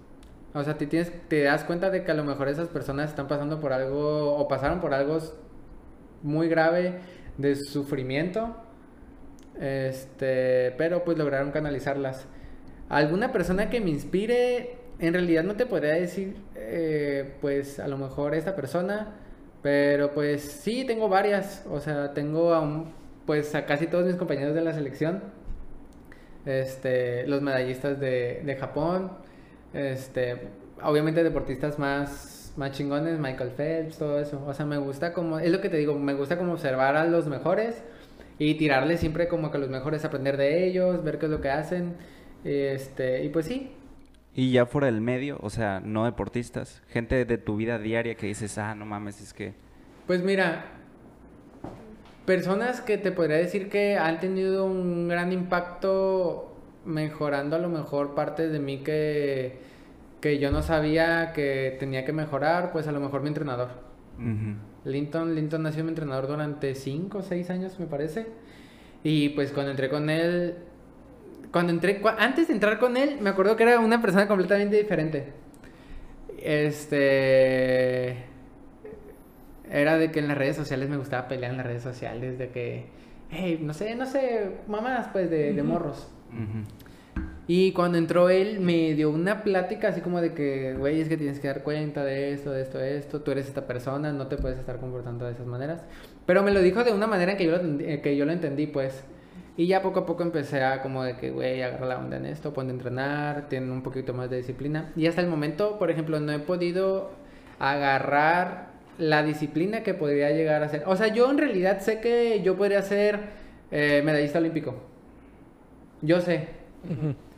O sea, te, tienes, te das cuenta de que a lo mejor esas personas están pasando por algo o pasaron por algo muy grave de sufrimiento. Este, pero pues lograron canalizarlas. Alguna persona que me inspire, en realidad no te podría decir, eh, pues a lo mejor esta persona, pero pues sí, tengo varias. O sea, tengo a un- pues a casi todos mis compañeros de la selección. Este, los medallistas de, de Japón. Este, obviamente deportistas más, más chingones, Michael Phelps, todo eso. O sea, me gusta como, es lo que te digo, me gusta como observar a los mejores y tirarle siempre como que a los mejores, aprender de ellos, ver qué es lo que hacen. Este, y pues sí, Y ya fuera del medio, o sea, no deportistas, gente de tu vida diaria que dices, ah, no mames, es que... Pues mira, personas que te podría decir que han tenido un gran impacto mejorando a lo mejor partes de mí que, que yo no sabía que tenía que mejorar, pues a lo mejor mi entrenador. Linton, Linton ha sido mi entrenador durante 5 o 6 años, me parece. Y pues cuando entré con él, cuando entré, antes de entrar con él, me acuerdo que era una persona completamente diferente. Este. Era de que en las redes sociales me gustaba pelear en las redes sociales, de que, hey, no sé, no sé, mamás, pues de, de morros. Ujú. Y cuando entró él, me dio una plática así como de que, güey, es que tienes que dar cuenta de esto, de esto, de esto. Tú eres esta persona, no te puedes estar comportando de esas maneras. Pero me lo dijo de una manera que yo lo, eh, que yo lo entendí, pues. Y ya poco a poco empecé a como de que, güey, agarra la onda en esto, ponte a entrenar, tiene un poquito más de disciplina. Y hasta el momento, por ejemplo, no he podido agarrar la disciplina que podría llegar a ser. O sea, yo en realidad sé que yo podría ser eh, medallista olímpico. Yo sé,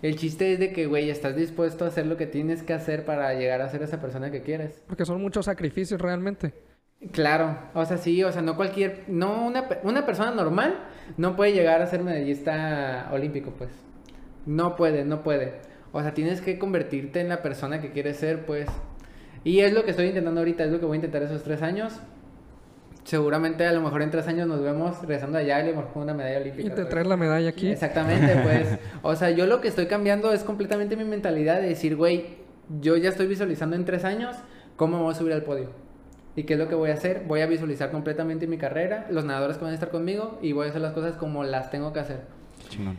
el chiste es de que, güey, estás dispuesto a hacer lo que tienes que hacer para llegar a ser esa persona que quieres. Porque son muchos sacrificios realmente. Claro, o sea, sí, o sea, no cualquier, no una, una persona normal no puede llegar a ser medallista olímpico, pues. No puede, no puede. O sea, tienes que convertirte en la persona que quieres ser, pues. Y es lo que estoy intentando ahorita, es lo que voy a intentar esos tres años. seguramente a lo mejor en tres años nos vemos regresando allá y a lo mejor con una medalla olímpica. Y te pues. traes la medalla aquí. Exactamente, pues. o sea, yo lo que estoy cambiando es completamente mi mentalidad de decir, güey, yo ya estoy visualizando en tres años cómo me voy a subir al podio. ¿Y qué es lo que voy a hacer? Voy a visualizar completamente mi carrera, los nadadores que van a estar conmigo y voy a hacer las cosas como las tengo que hacer.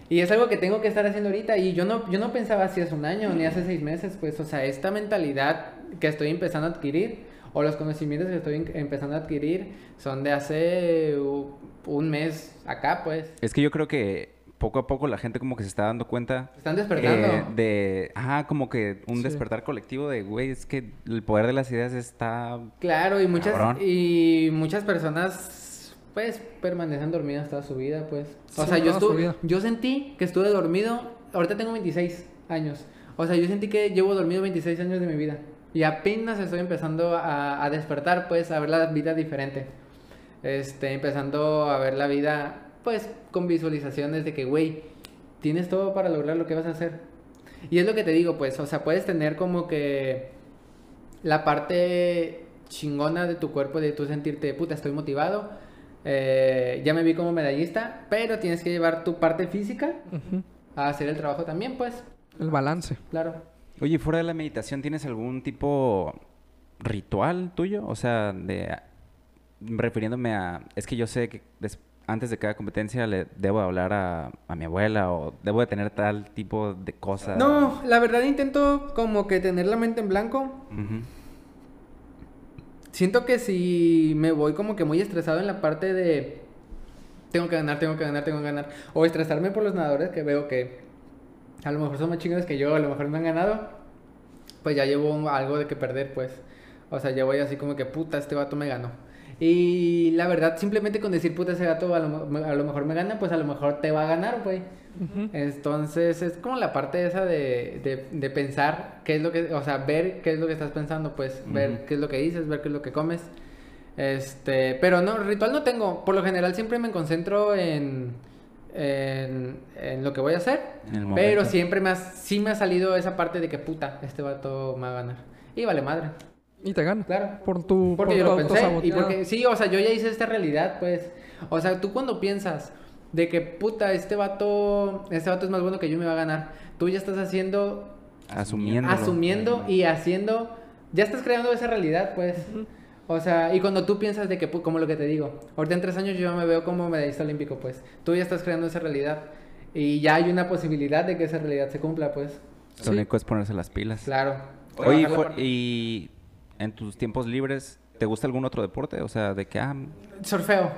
Y es algo que tengo que estar haciendo ahorita y yo no, yo no pensaba así hace un año ni hace seis meses, pues, o sea, esta mentalidad que estoy empezando a adquirir o los conocimientos que estoy empezando a adquirir son de hace un mes acá, pues. Es que yo creo que poco a poco la gente como que se está dando cuenta Están despertando. eh, de, ajá, como que un Sí. despertar colectivo de, güey, es que el poder de las ideas está... Claro, y muchas, Cabrón. y muchas personas, pues, permanecen dormidas toda su vida, pues. O Sí, sea, yo, estuve, yo sentí que estuve dormido, ahorita tengo 26 años. O sea, yo sentí que llevo dormido 26 años de mi vida. Y apenas estoy empezando a, a despertar, pues, a ver la vida diferente. Este, empezando a ver la vida, pues, con visualizaciones de que, güey, tienes todo para lograr lo que vas a hacer. Y es lo que te digo, pues, o sea, puedes tener como que la parte chingona de tu cuerpo, de tú sentirte, puta, estoy motivado, eh, ya me vi como medallista, pero tienes que llevar tu parte física a hacer el trabajo también, pues, El balance. claro. Oye, fuera de la meditación, ¿tienes algún tipo ritual tuyo? O sea, de refiriéndome a... Es que yo sé que des- antes de cada competencia le debo hablar a, a mi abuela o debo de tener tal tipo de cosas. No, la verdad intento como que tener la mente en blanco. Siento que si me voy como que muy estresado en la parte de tengo que ganar, tengo que ganar, tengo que ganar, o estresarme por los nadadores que veo que a lo mejor son más chingones que yo, a lo mejor me han ganado, pues ya llevo algo de que perder, pues. O sea, ya voy así como que puta, este vato me ganó. Y la verdad, simplemente con decir puta, ese gato a lo, a lo mejor me gana, pues a lo mejor te va a ganar, güey. Entonces es como la parte esa de, de, de pensar qué es lo que, o sea, ver qué es lo que estás pensando, pues, ver qué es lo que dices, ver qué es lo que comes. Este, pero no, ritual no tengo. Por lo general siempre me concentro en, en, en lo que voy a hacer. Pero siempre me ha, sí me ha salido esa parte de que puta, este vato me va a ganar. Y vale madre. Y te gana. Claro. Por tu, Porque por yo lo pensé. Y porque, sí, o sea, yo ya hice esta realidad, pues. O sea, tú cuando piensas de que puta, este vato, este vato es más bueno que yo y me va a ganar, tú ya estás haciendo, Asumiendo. asumiendo y haciendo, ya estás creando esa realidad, pues. O sea, y cuando tú piensas de que, como lo que te digo, ahorita en tres años yo me veo como medallista olímpico, pues. Tú ya estás creando esa realidad. Y ya hay una posibilidad de que esa realidad se cumpla, pues. Lo Sí. único es ponerse las pilas. Claro. Oye, y en tus tiempos libres, ¿te gusta algún otro deporte? O sea, de que, ah, Surfeo.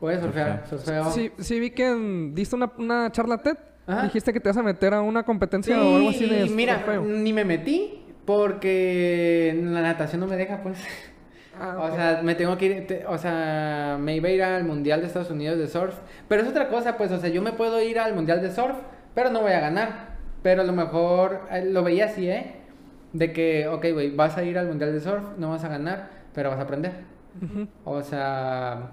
Voy a surfear. Surfeo. Sí, sí vi que diste una, una charla TED. Ajá. Dijiste que te vas a meter a una competencia Sí, o algo así de mira, surfeo. ni me metí porque la natación no me deja, pues. Ah, O sea, me tengo que ir, te- o sea, me iba a ir al Mundial de Estados Unidos de surf, pero es otra cosa, pues, o sea, yo me puedo ir al Mundial de surf, pero no voy a ganar. Pero a lo mejor eh, lo veía así, ¿eh? De que, ok, güey, vas a ir al Mundial de surf, no vas a ganar, pero vas a aprender. O sea,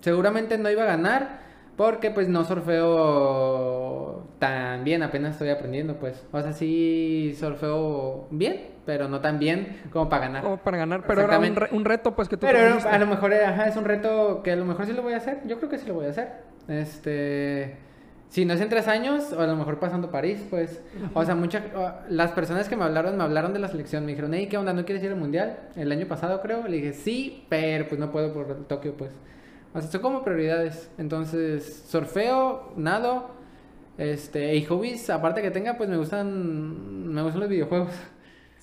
seguramente no iba a ganar porque pues no surfeo tan bien, apenas estoy aprendiendo pues. O sea, sí surfeo bien, pero no tan bien como para ganar. Como para ganar, pero era un, re- un reto pues que tú Pero era- a lo mejor era- ajá, es un reto que a lo mejor sí lo voy a hacer. Yo creo que sí lo voy a hacer. Este, si no es en tres años, o a lo mejor pasando París, pues. O sea, muchas las personas que me hablaron me hablaron de la selección. Me dijeron, hey, ¿qué onda? ¿No quieres ir al mundial? El año pasado creo. Le dije, sí, pero pues no puedo por Tokio, pues. O sea, son como prioridades. Entonces, surfeo, nado, este, y hobbies, aparte que tenga, pues me gustan, me gustan los videojuegos.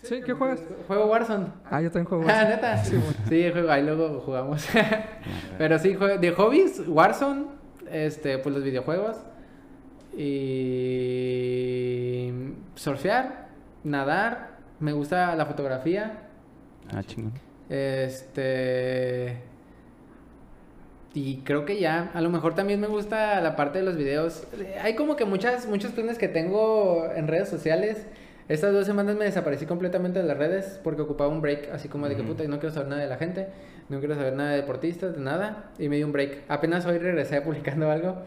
¿Sí? ¿Qué juegas? Juego Warzone. Ah, yo también juego. Ah, neta. Sí, juego, ahí luego jugamos. Pero sí, de hobbies, Warzone, este, pues los videojuegos. Y surfear, nadar, me gusta la fotografía. ah, chingón. Este. Y creo que ya. A lo mejor también me gusta la parte de los videos. Hay como que muchas, muchos planes que tengo en redes sociales. Estas dos semanas me desaparecí completamente de las redes porque ocupaba un break. Así como de que puta, no quiero saber nada de la gente. No quiero saber nada de deportistas, de nada. Y me di un break. Apenas hoy regresé publicando algo.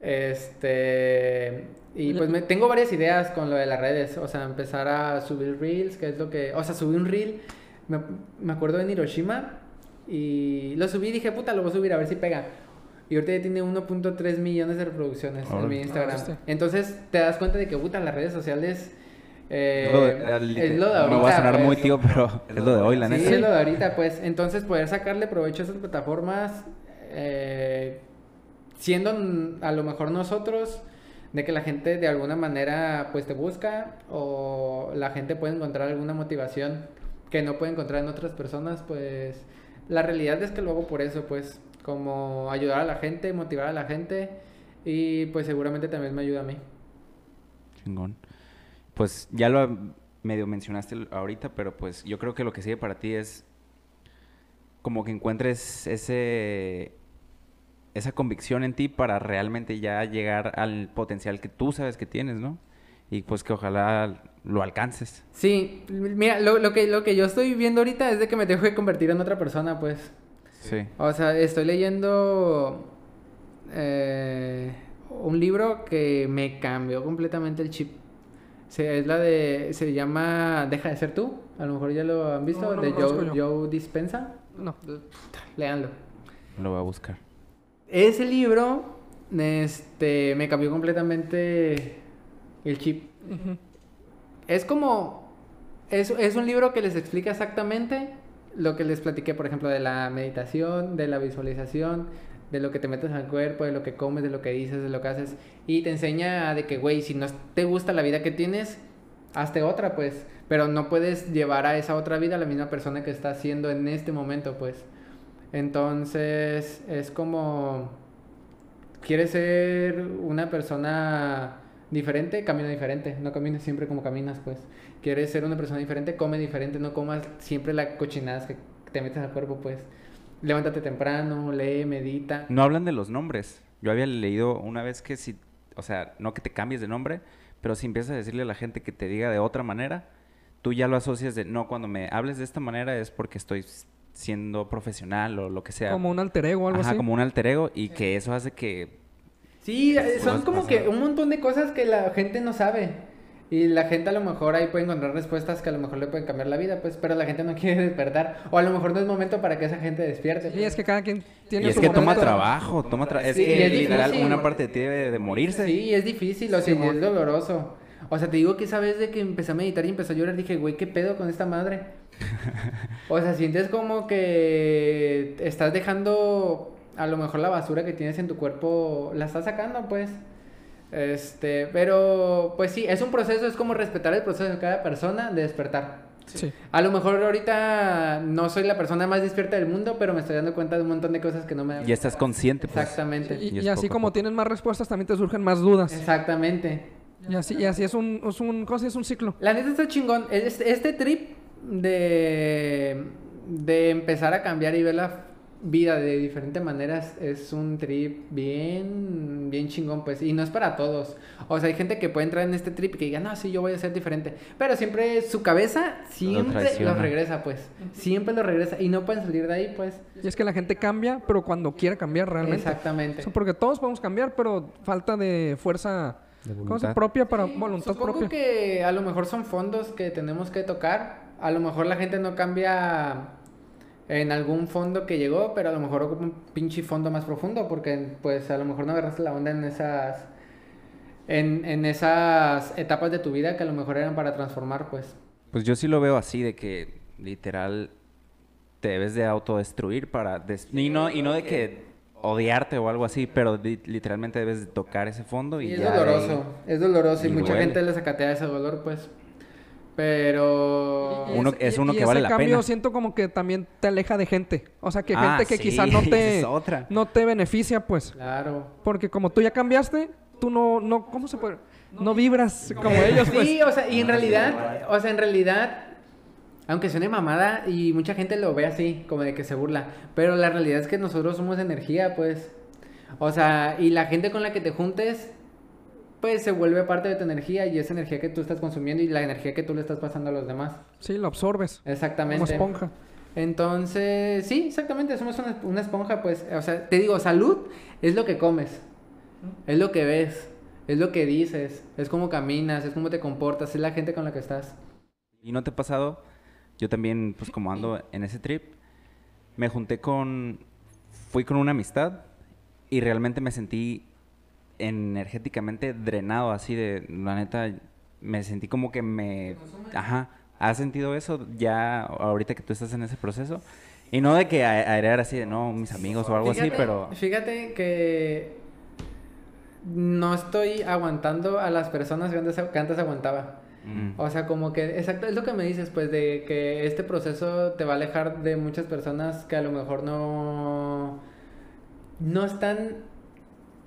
Este. Y pues me, tengo varias ideas con lo de las redes. O sea, empezar a subir reels, que es lo que. O sea, subí un reel. Me, me acuerdo en Hiroshima Y lo subí y dije, puta, lo voy a subir a ver si pega. Y ahorita ya tiene 1.3 millones de reproducciones en mi Instagram. Ah, hostia. Entonces te das cuenta de que, puta, las redes sociales... eh, Lo de- al- es lo de ahorita. Me voy a sonar pues. muy tío, pero es lo de hoy, la Sí, neta. es lo de ahorita, pues. Entonces, poder sacarle provecho a esas plataformas, eh, siendo a lo mejor nosotros, de que la gente de alguna manera, pues, te busca, o la gente puede encontrar alguna motivación que no puede encontrar en otras personas, pues, la realidad es que lo hago por eso, pues, como ayudar a la gente, motivar a la gente, y pues seguramente también me ayuda a mí. Chingón. Pues ya lo medio mencionaste ahorita, pero pues yo creo que lo que sigue para ti es como que encuentres ese esa convicción en ti para realmente ya llegar al potencial que tú sabes que tienes, ¿no? Y pues que ojalá lo alcances. Sí, mira, lo, lo que, lo que yo estoy viendo ahorita es de que me tengo que convertir en otra persona, pues. Sí. O sea, estoy leyendo eh, un libro que me cambió completamente el chip. Se, es la de, se llama Deja de ser tú. A lo mejor ya lo han visto, No, no de Joe. Joe Dispensa. No. Léanlo. Lo voy a buscar. Ese libro, este, me cambió completamente el chip. Es como. Es, es un libro que les explica exactamente lo que les platiqué, por ejemplo, de la meditación, de la visualización, de lo que te metes al cuerpo, de lo que comes, de lo que dices, de lo que haces. Y te enseña de que, güey, si no te gusta la vida que tienes, hazte otra, pues. Pero no puedes llevar a esa otra vida a la misma persona que está haciendo en este momento, pues. Entonces, es como. ¿Quieres ser una persona diferente? Camina diferente. No camines siempre como caminas, pues. ¿Quieres ser una persona diferente? Come diferente. No comas siempre las cochinadas que te metes al cuerpo, pues. Levántate temprano, lee, medita. No hablan de los nombres. Yo había leído una vez que si, o sea, no que te cambies de nombre, pero si empiezas a decirle a la gente que te diga de otra manera, tú ya lo asocias de, no, cuando me hables de esta manera es porque estoy siendo profesional o lo que sea. Como un alter ego algo Ajá, así. como un alter ego y que eso hace que... Sí, eh, son como que un montón de cosas que la gente no sabe. Y la gente a lo mejor ahí puede encontrar respuestas que a lo mejor le pueden cambiar la vida, pues, pero la gente no quiere despertar. O a lo mejor no es momento para que esa gente despierte. Sí, es que cada quien tiene Y es su que toma trabajo, toma trabajo. Es Sí, y que es literal difícil. una parte de ti debe de morirse. Sí, es difícil, o sea, Sí, y es doloroso. O sea, te digo que esa vez de que empecé a meditar y empecé a llorar, dije, güey, ¿qué pedo con esta madre? o sea, sientes como que estás dejando a lo mejor la basura que tienes en tu cuerpo, la estás sacando, pues. Este, pero pues sí, es un proceso, es como respetar el proceso de cada persona de despertar. Sí. A lo mejor ahorita no soy la persona más despierta del mundo, pero me estoy dando cuenta de un montón de cosas que no me... Y estás consciente, pues. Exactamente. Y, Y es y así poco como poco. tienes más respuestas, también te surgen más dudas. Exactamente. Y así, y así es un, es un. Es un ciclo. La neta está chingón. Este, este trip de, de empezar a cambiar y ver la vida de diferentes maneras es un trip bien, bien chingón, pues. Y no es para todos. O sea, hay gente que puede entrar en este trip y que diga, no, sí, yo voy a ser diferente. Pero siempre su cabeza siempre lo regresa, pues. Siempre lo regresa. Y no pueden salir de ahí, pues. Y es que la gente cambia, pero cuando quiere cambiar realmente. Exactamente. Porque todos podemos cambiar, pero falta de fuerza De ¿cómo se- voluntad. propia para voluntad Supongo propia. que a lo mejor son fondos que tenemos que tocar. A lo mejor la gente no cambia en algún fondo que llegó, pero a lo mejor ocupa un pinche fondo más profundo, porque pues a lo mejor no agarraste la onda en esas en, en esas etapas de tu vida que a lo mejor eran para transformar, pues. Pues yo sí lo veo así, de que literal te debes de autodestruir para... des- Y, no, y no de que odiarte o algo así, pero li- literalmente debes de tocar ese fondo y, Y es ya de ahí- doloroso, es doloroso y, y mucha duele. gente le sacatea ese dolor, pues. Pero... Uno- ese- es uno que ese vale la cambio pena. siento como que también te aleja de gente. O sea, que Ah, gente que sí, quizás no te, otra. no te beneficia, pues. Claro. Porque como tú ya cambiaste, tú no, no, ¿cómo se puede? No vibras como ellos, pues. Sí, o sea, y en realidad, o sea, en realidad, aunque suene mamada y mucha gente lo ve así, como de que se burla, pero la realidad es que nosotros somos energía, pues. O sea, y la gente con la que te juntes, pues se vuelve parte de tu energía y esa energía que tú estás consumiendo y la energía que tú le estás pasando a los demás. Sí, lo absorbes. Exactamente. Como esponja. Entonces, sí, exactamente, somos una, una esponja, pues, o sea, te digo, salud es lo que comes, es lo que ves, es lo que dices, es cómo caminas, es cómo te comportas, es la gente con la que estás. ¿Y no te ha pasado? Yo también, pues como ando en ese trip, me junté con, fui con una amistad y realmente me sentí energéticamente drenado, así de, la neta, me sentí como que me, ajá, ¿has sentido eso ya ahorita que tú estás en ese proceso? Y no de que a- aerear así de, no, mis amigos o algo así, pero... Fíjate que no estoy aguantando a las personas que antes, que antes aguantaba. mm, O sea, como que, exacto, es lo que me dices, pues, de que este proceso te va a alejar de muchas personas que a lo mejor no, no están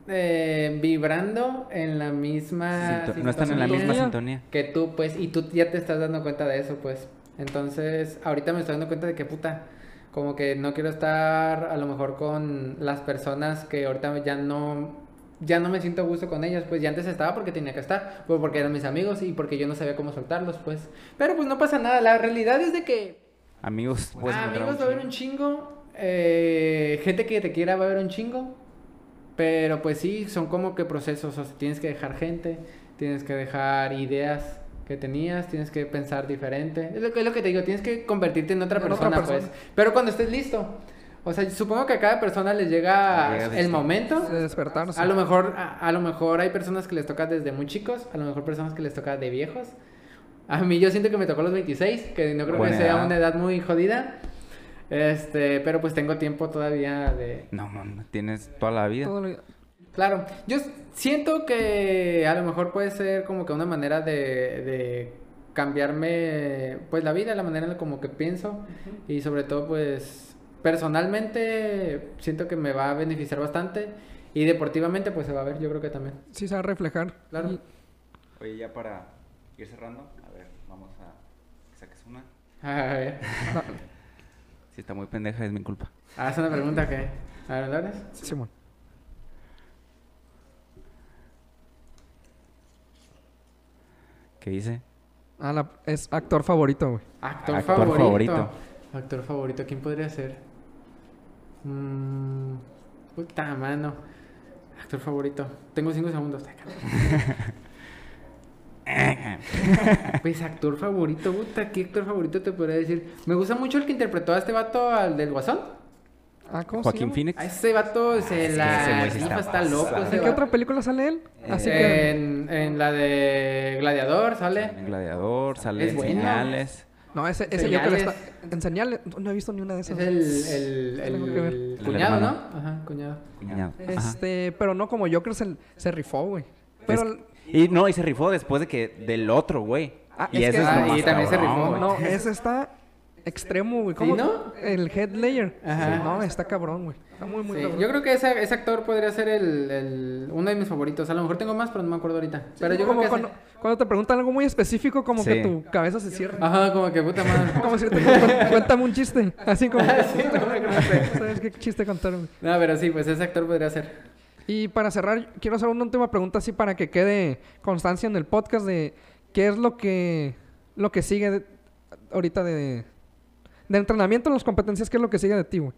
eh, vibrando en la misma sinto- no están en la misma sintonía. sintonía. que tú, pues, y tú ya te estás dando cuenta de eso, pues. Entonces, ahorita me estoy dando cuenta de que puta, como que no quiero estar a lo mejor con las personas que ahorita ya no, ya no me siento a gusto con ellas, pues ya antes estaba porque tenía que estar, pues porque eran mis amigos y porque yo no sabía cómo soltarlos, pues. Pero pues no pasa nada, la realidad es de que Amigos, Ah, encontrar amigos va a haber un chingo. eh, gente que te quiera va a haber un chingo. Pero pues sí, son como que procesos. O sea, tienes que dejar gente, tienes que dejar ideas que tenías, tienes que pensar diferente. Es lo que, es lo que te digo, tienes que convertirte en otra En otra persona, pues. Pero cuando estés listo. O sea, supongo que a cada persona les llega Llega el momento. De despertarse. A lo mejor, a, a lo mejor hay personas que les toca desde muy chicos, a lo mejor personas que les toca de viejos. A mí yo siento que me tocó a los 26, que no creo Buena que sea edad. una edad muy jodida. Este, pero pues tengo tiempo todavía de... No, no, no, tienes toda la vida. Todo lo- Claro, yo siento que a lo mejor puede ser como que una manera de, de cambiarme pues la vida, la manera en la como que pienso y sobre todo pues personalmente siento que me va a beneficiar bastante y deportivamente pues se va a ver, yo creo que también. Sí se va a reflejar. Claro. Y- Oye, ya para ir cerrando, a ver, vamos a que saques una. A ver, Si está muy pendeja, es mi culpa. haz una pregunta que... A ver, ¿lo abres? Simón. ¿Qué dice? Ah, la- es actor favorito, güey. Actor, Actor favorito. favorito. Actor favorito, ¿quién podría ser? Mm, puta mano. Actor favorito. Tengo cinco segundos. Pues actor favorito, puta, ¿qué actor favorito te podría decir? Me gusta mucho el que interpretó a este vato, al del Guasón. Ah, ¿cómo se Joaquín? Phoenix. A ese vato se es que la está está loco. ¿En qué otra película sale él? Así Eh, que... En, en la de Gladiador sale. En Gladiador, sale en bueno. señales. No, ese, ese yo que le está... En señales... No he visto ni una de Es esas. el, el, el, Tengo que ver. el El cuñado, ¿no? Ajá, cuñado. Cuñado. Ajá. Este... Pero no como Joker se, se rifó, güey. Pero... Es- Y no, y se rifó después de que del otro, güey. Ah, y es ese que- es Ah, lo más y también se cabrón, rifó, güey. No, ese está extremo, güey. ¿Cómo? ¿Sí, no? El head layer. Ajá. No, está cabrón, güey. Está muy, muy Sí, cabrón. Yo creo que ese, ese actor podría ser el, el- uno de mis favoritos. A lo mejor tengo más, pero no me acuerdo ahorita. Pero yo como creo que cuando, cuando te preguntan algo muy específico, como que tu cabeza se cierra. Ajá, como que puta madre. Como si te cu- cuéntame un chiste. Así como. Sí, no, no sé. ¿Sabes qué chiste contar, güey? No, pero sí, pues ese actor podría ser. Y para cerrar, quiero hacer una última pregunta así para que quede constancia en el podcast de qué es lo que lo que sigue de- ahorita de, de entrenamiento, las competencias, qué es lo que sigue de ti, güey.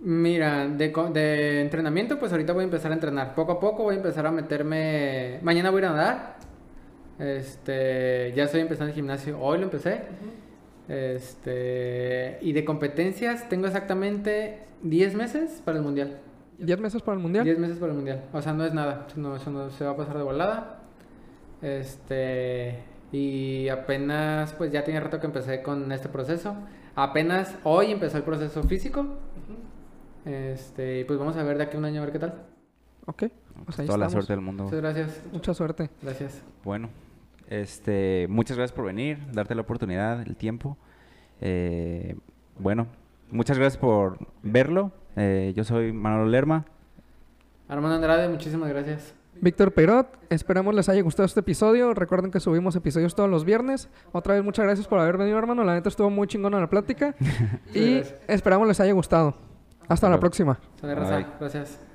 Mira, de, de entrenamiento, pues ahorita voy a empezar a entrenar. Poco a poco voy a empezar a meterme. Mañana voy a ir a nadar. Este, ya estoy empezando el gimnasio. Hoy lo empecé. Este, y de competencias tengo exactamente 10 meses para el mundial. 10 meses para el mundial. 10 meses para el mundial. O sea, no es nada. No, eso no se va a pasar de volada. Este. Y apenas, pues ya tiene rato que empecé con este proceso. Apenas hoy empezó el proceso físico. Este, y pues vamos a ver de aquí a un año a ver qué tal. Ok. Pues ahí Toda la estamos. suerte del mundo. Muchas gracias. Mucha suerte. Gracias. Bueno, este, muchas gracias por venir, darte la oportunidad, el tiempo. Eh, bueno, muchas gracias por verlo. Eh, yo soy Manolo Lerma. Armando Andrade, muchísimas gracias. Víctor Perot, esperamos les haya gustado este episodio. Recuerden que subimos episodios todos los viernes. Otra vez, muchas gracias por haber venido, hermano. La neta estuvo muy chingona la plática. y gracias. esperamos les haya gustado. Hasta la próxima. Gracias.